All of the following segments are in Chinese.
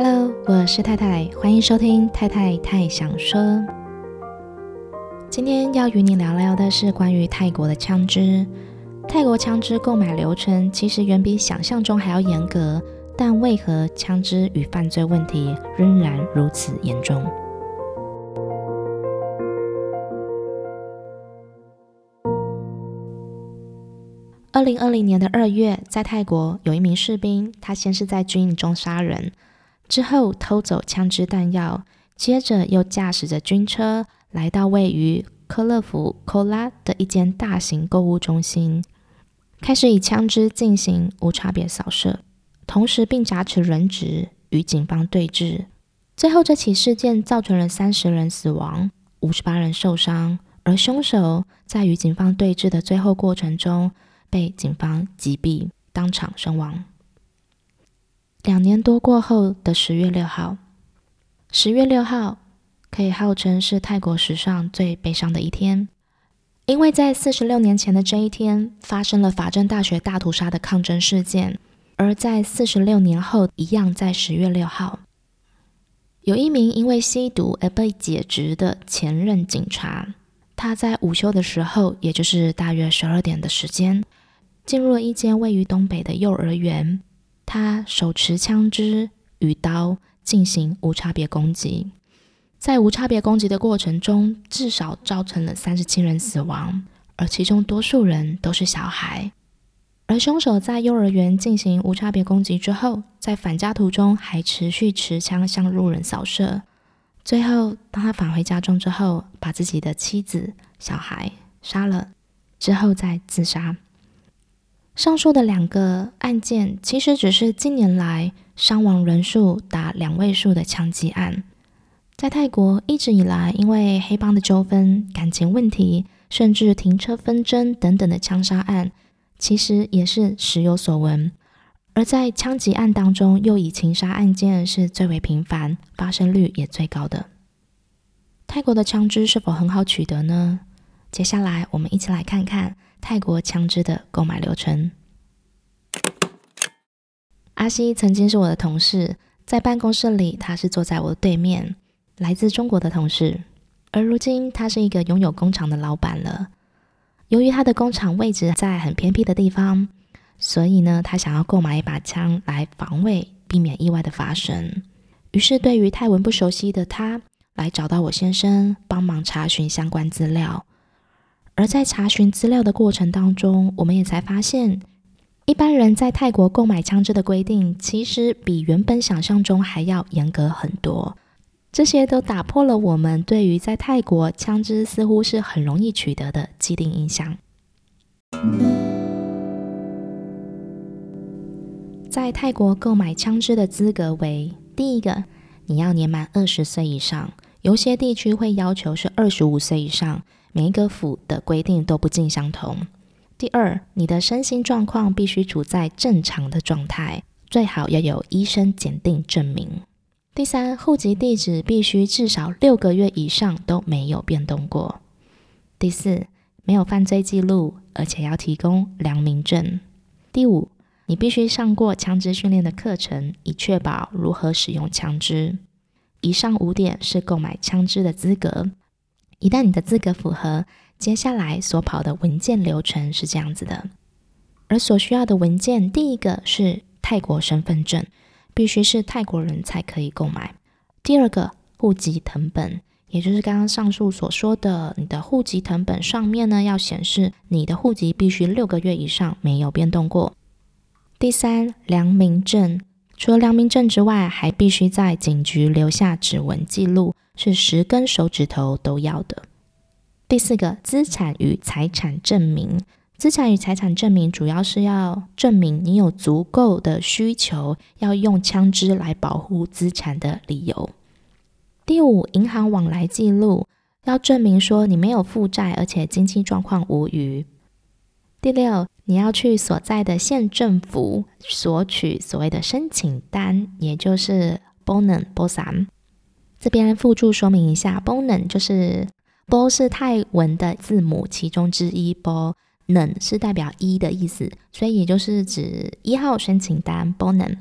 Hello，我是太太，欢迎收听太太太想说。今天要与你聊聊的是关于泰国的枪支。泰国枪支购买流程其实远比想象中还要严格，但为何枪支与犯罪问题仍然如此严重？二零二零年的二月，在泰国有一名士兵，他先是在军营中杀人，之后偷走枪支弹药，接着又驾驶着军车来到位于科勒福科拉的一间大型购物中心，开始以枪支进行无差别扫射，同时并挟持人质与警方对峙。最后，这起事件造成了三十人死亡，五十八人受伤，而凶手在与警方对峙的最后过程中，被警方击毙，当场身亡。两年多过后的十月六号，十月六号可以号称是泰国史上最悲伤的一天，因为在四十六年前的这一天，发生了法政大学大屠杀的抗争事件，而在四十六年后，一样在十月六号，有一名因为吸毒而被解职的前任警察，他在午休的时候，也就是大约十二点的时间。进入了一间位于东北的幼儿园，他手持枪支与刀进行无差别攻击，在无差别攻击的过程中，至少造成了三十七人死亡，而其中多数人都是小孩。而凶手在幼儿园进行无差别攻击之后，在返家途中还持续持枪向路人扫射，最后当他返回家中之后，把自己的妻子、小孩杀了，之后再自杀。上述的两个案件，其实只是近年来伤亡人数达两位数的枪击案。在泰国一直以来，因为黑帮的纠纷、感情问题，甚至停车纷争等等的枪杀案，其实也是时有所闻。而在枪击案当中，又以情杀案件是最为频繁，发生率也最高的。泰国的枪支是否很好取得呢？接下来，我们一起来看看。泰国枪支的购买流程。阿西曾经是我的同事，在办公室里，他是坐在我的对面，来自中国的同事。而如今，他是一个拥有工厂的老板了。由于他的工厂位置在很偏僻的地方，所以呢，他想要购买一把枪来防卫，避免意外的发生。于是，对于泰文不熟悉的他，来找到我先生帮忙查询相关资料。而在查询资料的过程当中，我们也才发现，一般人在泰国购买枪支的规定，其实比原本想象中还要严格很多。这些都打破了我们对于在泰国枪支似乎是很容易取得的既定印象。在泰国购买枪支的资格为：第一个，你要年满二十岁以上，有些地区会要求是二十五岁以上。每一个府的规定都不尽相同。第二，你的身心状况必须处在正常的状态，最好要有医生检定证明。第三，户籍地址必须至少六个月以上都没有变动过。第四，没有犯罪记录，而且要提供良民证。第五，你必须上过枪支训练的课程，以确保如何使用枪支。以上五点是购买枪支的资格。一旦你的资格符合，接下来所跑的文件流程是这样子的。而所需要的文件，第一个是泰国身份证，必须是泰国人才可以购买。第二个，户籍謄本，也就是刚刚上述所说的，你的户籍謄本上面呢，要显示你的户籍必须六个月以上没有变动过。第三，良民证，除了良民证之外，还必须在警局留下指纹记录。是十根手指头都要的。第四个，资产与财产证明。资产与财产证明主要是要证明你有足够的需求，要用枪支来保护资产的理由。第五，银行往来记录，要证明说你没有负债，而且经济状况无虞。第六，你要去所在的县政府索取所谓的申请单，也就是 Bonen Bosam。这边附注说明一下，Bonen 就是 Bo 是泰文的字母其中之一，Bonen 是代表一的意思，所以也就是指一号申请单 Bonen。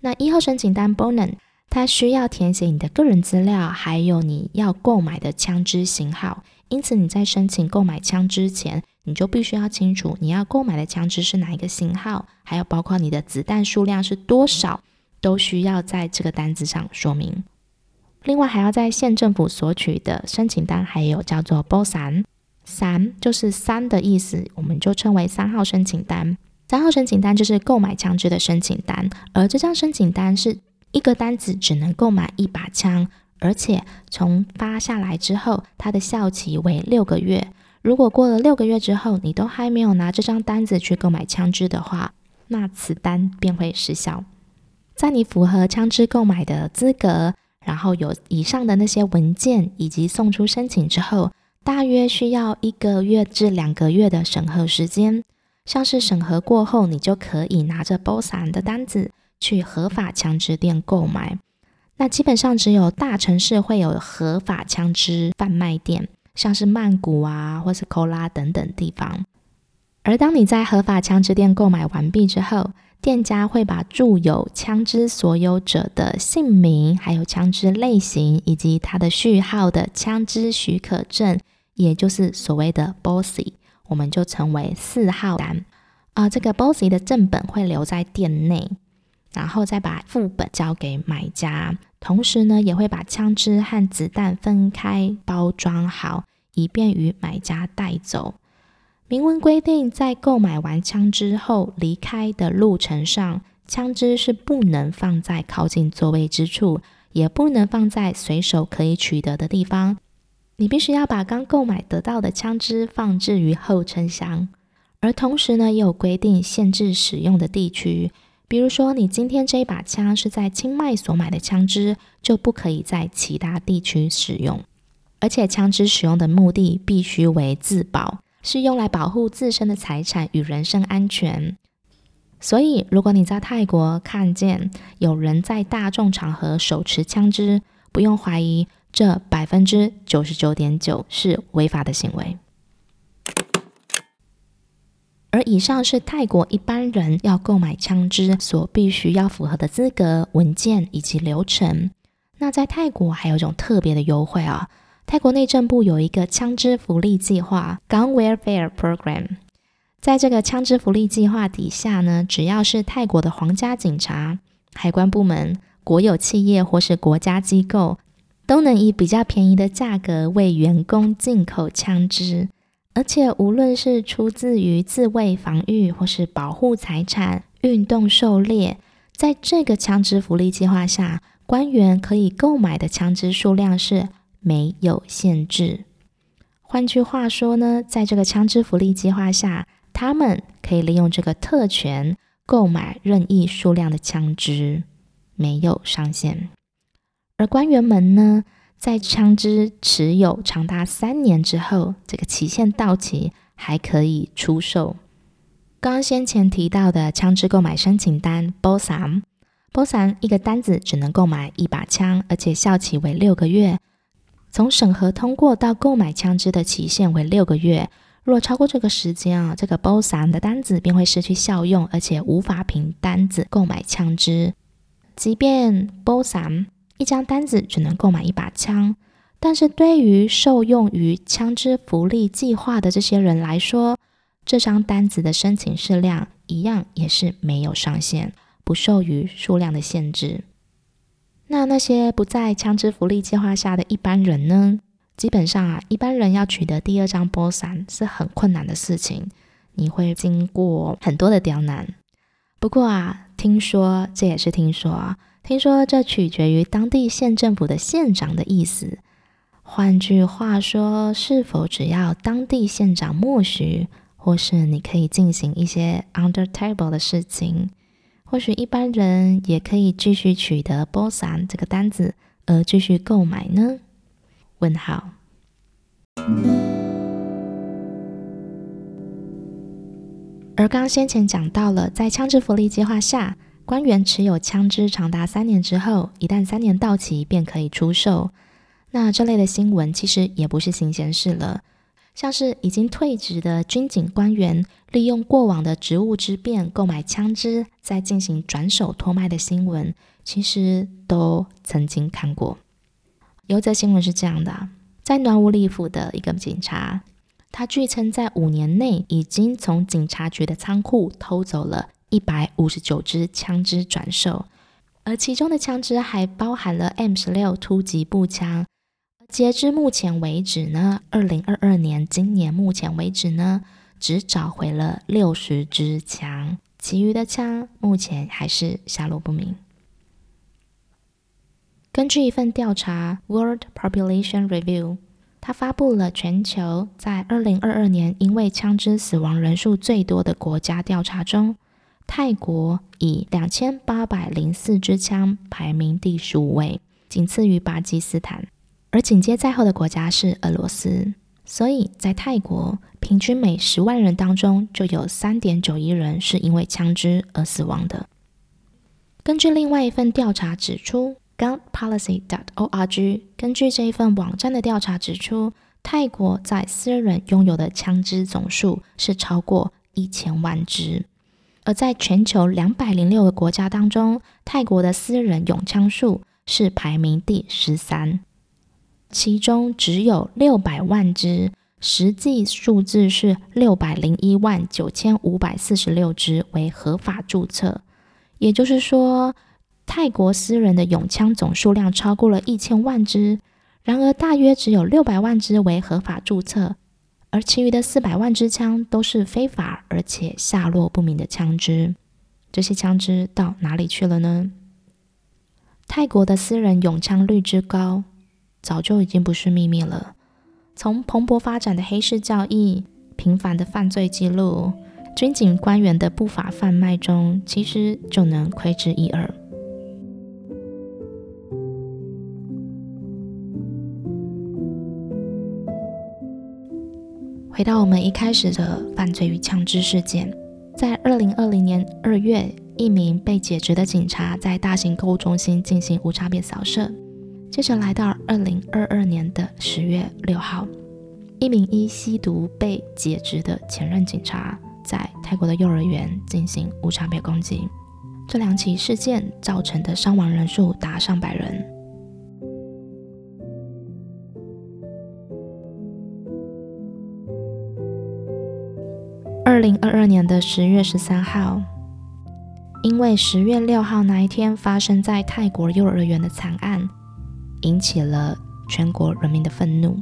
那一号申请单 Bonen 它需要填写你的个人资料，还有你要购买的枪支型号。因此，你在申请购买枪之前，你就必须要清楚你要购买的枪支是哪一个型号，还有包括你的子弹数量是多少，都需要在这个单子上说明。另外，还要在县政府索取的申请单，还有叫做 Bosan，三就是三的意思，我们就称为三号申请单。三号申请单就是购买枪支的申请单，而这张申请单是。一个单子只能购买一把枪，而且从发下来之后，它的效期为六个月。如果过了六个月之后，你都还没有拿这张单子去购买枪支的话，那此单便会失效。在你符合枪支购买的资格，然后有以上的那些文件以及送出申请之后，大约需要一个月至两个月的审核时间。像是审核过后，你就可以拿着 Bosan 的单子。去合法枪支店购买，那基本上只有大城市会有合法枪支贩卖店，像是曼谷啊，或是科拉等等地方。而当你在合法枪支店购买完毕之后，店家会把注有枪支所有者的姓名、还有枪支类型以及它的序号的枪支许可证，也就是所谓的 Bosi，我们就称为四号单啊。这个 Bosi 的正本会留在店内。然后再把副本交给买家，同时呢，也会把枪支和子弹分开包装好，以便于买家带走。明文规定，在购买完枪支后离开的路程上，枪支是不能放在靠近座位之处，也不能放在随手可以取得的地方。你必须要把刚购买得到的枪支放置于后车厢，而同时呢，也有规定限制使用的地区。比如说，你今天这一把枪是在清迈所买的枪支，就不可以在其他地区使用。而且，枪支使用的目的必须为自保，是用来保护自身的财产与人身安全。所以，如果你在泰国看见有人在大众场合手持枪支，不用怀疑，这百分之九十九点九是违法的行为。而以上是泰国一般人要购买枪支所必须要符合的资格文件以及流程。那在泰国还有一种特别的优惠啊，泰国内政部有一个枪支福利计划 （Gun Welfare Program）。在这个枪支福利计划底下呢，只要是泰国的皇家警察、海关部门、国有企业或是国家机构，都能以比较便宜的价格为员工进口枪支。而且，无论是出自于自卫防御，或是保护财产、运动狩猎，在这个枪支福利计划下，官员可以购买的枪支数量是没有限制。换句话说呢，在这个枪支福利计划下，他们可以利用这个特权购买任意数量的枪支，没有上限。而官员们呢，在枪支持有长达三年之后，这个期限到期还可以出售。刚刚先前提到的枪支购买申请单 Bosan，Bosan 一个单子只能购买一把枪，而且效期为六个月。从审核通过到购买枪支的期限为六个月，若超过这个时间啊，这个 b o s a 的单子便会失去效用，而且无法凭单子购买枪支。即便 b o s a 一张单子只能购买一把枪，但是对于受用于枪支福利计划的这些人来说，这张单子的申请数量一样也是没有上限，不受于数量的限制。那那些不在枪支福利计划下的一般人呢？基本上啊，一般人要取得第二张 Bosan 是很困难的事情，你会经过很多的刁难。不过啊，听说这也是听说啊。听说这取决于当地县政府的县长的意思。换句话说，是否只要当地县长默许，或是你可以进行一些 under table 的事情，或许一般人也可以继续取得 Bosan 这个单子而继续购买呢？问号。而刚先前讲到了，在枪支福利计划下。官员持有枪支长达三年之后，一旦三年到期，便可以出售。那这类的新闻其实也不是新鲜事了。像是已经退职的军警官员利用过往的职务之便购买枪支，再进行转手托卖的新闻，其实都曾经看过。有则新闻是这样的：在暖武里府的一个警察，他据称在五年内已经从警察局的仓库偷走了一百五十九支枪支转售，而其中的枪支还包含了 M 十六突击步枪。截至目前为止呢，二零二二年今年目前为止呢，只找回了六十支枪，其余的枪目前还是下落不明。根据一份调查，World Population Review，它发布了全球在二零二二年因为枪支死亡人数最多的国家调查中，泰国以两千八百零四支枪排名第十五位，仅次于巴基斯坦。而紧接在后的国家是俄罗斯，所以在泰国，平均每十万人当中就有三点九亿人是因为枪支而死亡的。根据另外一份调查指出，gunpolicy.org 根据这一份网站的调查指出，泰国在私人拥有的枪支总数是超过一千万支，而在全球两百零六个国家当中，泰国的私人拥枪数是排名第十三。其中只有六百万支，实际数字是六百零一万九千五百四十六支为合法注册。也就是说，泰国私人的拥枪总数量超过了一千万支，然而大约只有六百万支为合法注册，而其余的四百万支枪都是非法而且下落不明的枪支。这些枪支到哪里去了呢？泰国的私人拥枪率之高，早就已经不是秘密了。从蓬勃发展的黑市交易、频繁的犯罪记录、军警官员的不法贩卖中，其实就能窥之一二。回到我们一开始的犯罪与枪支事件，在二零二零年二月，一名被解职的警察在大型购物中心进行无差别扫射。接着来到二零二二年的十月六号，一名因吸毒被解职的前任警察在泰国的幼儿园进行无差别攻击。这两起事件造成的伤亡人数达上百人。二零二二年的十月十三号，因为十月六号那一天发生在泰国幼儿园的惨案。引起了全国人民的愤怒。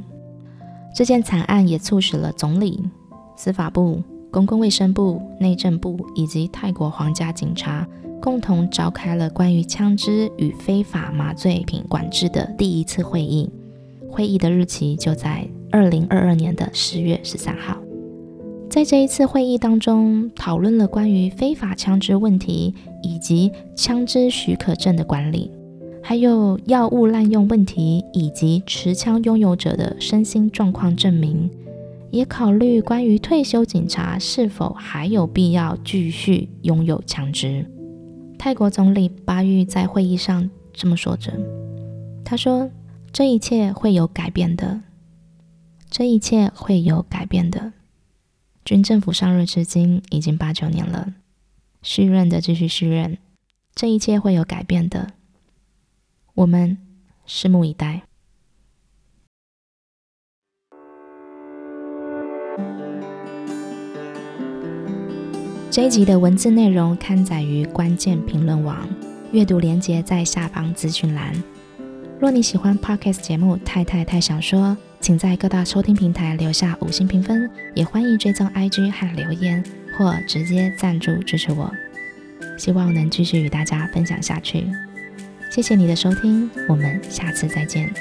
这件惨案也促使了总理、司法部、公共卫生部、内政部以及泰国皇家警察共同召开了关于枪支与非法麻醉品管制的第一次会议。会议的日期就在二零二二年的十月十三号。在这一次会议当中，讨论了关于非法枪支问题以及枪支许可证的管理。还有药物滥用问题，以及持枪拥有者的身心状况证明，也考虑关于退休警察是否还有必要继续拥有枪支。泰国总理巴育在会议上这么说着：“他说，这一切会有改变的，这一切会有改变的。军政府上任至今已经八九年了，续任的继续续任，这一切会有改变的。”我们拭目以待。这一集的文字内容刊载于关键评论网，阅读连接在下方资讯栏。若你喜欢 Podcast 节目《太太太想说》，请在各大收听平台留下五星评分，也欢迎追踪 IG 和留言，或直接赞助支持我。希望能继续与大家分享下去。谢谢你的收听，我们下次再见。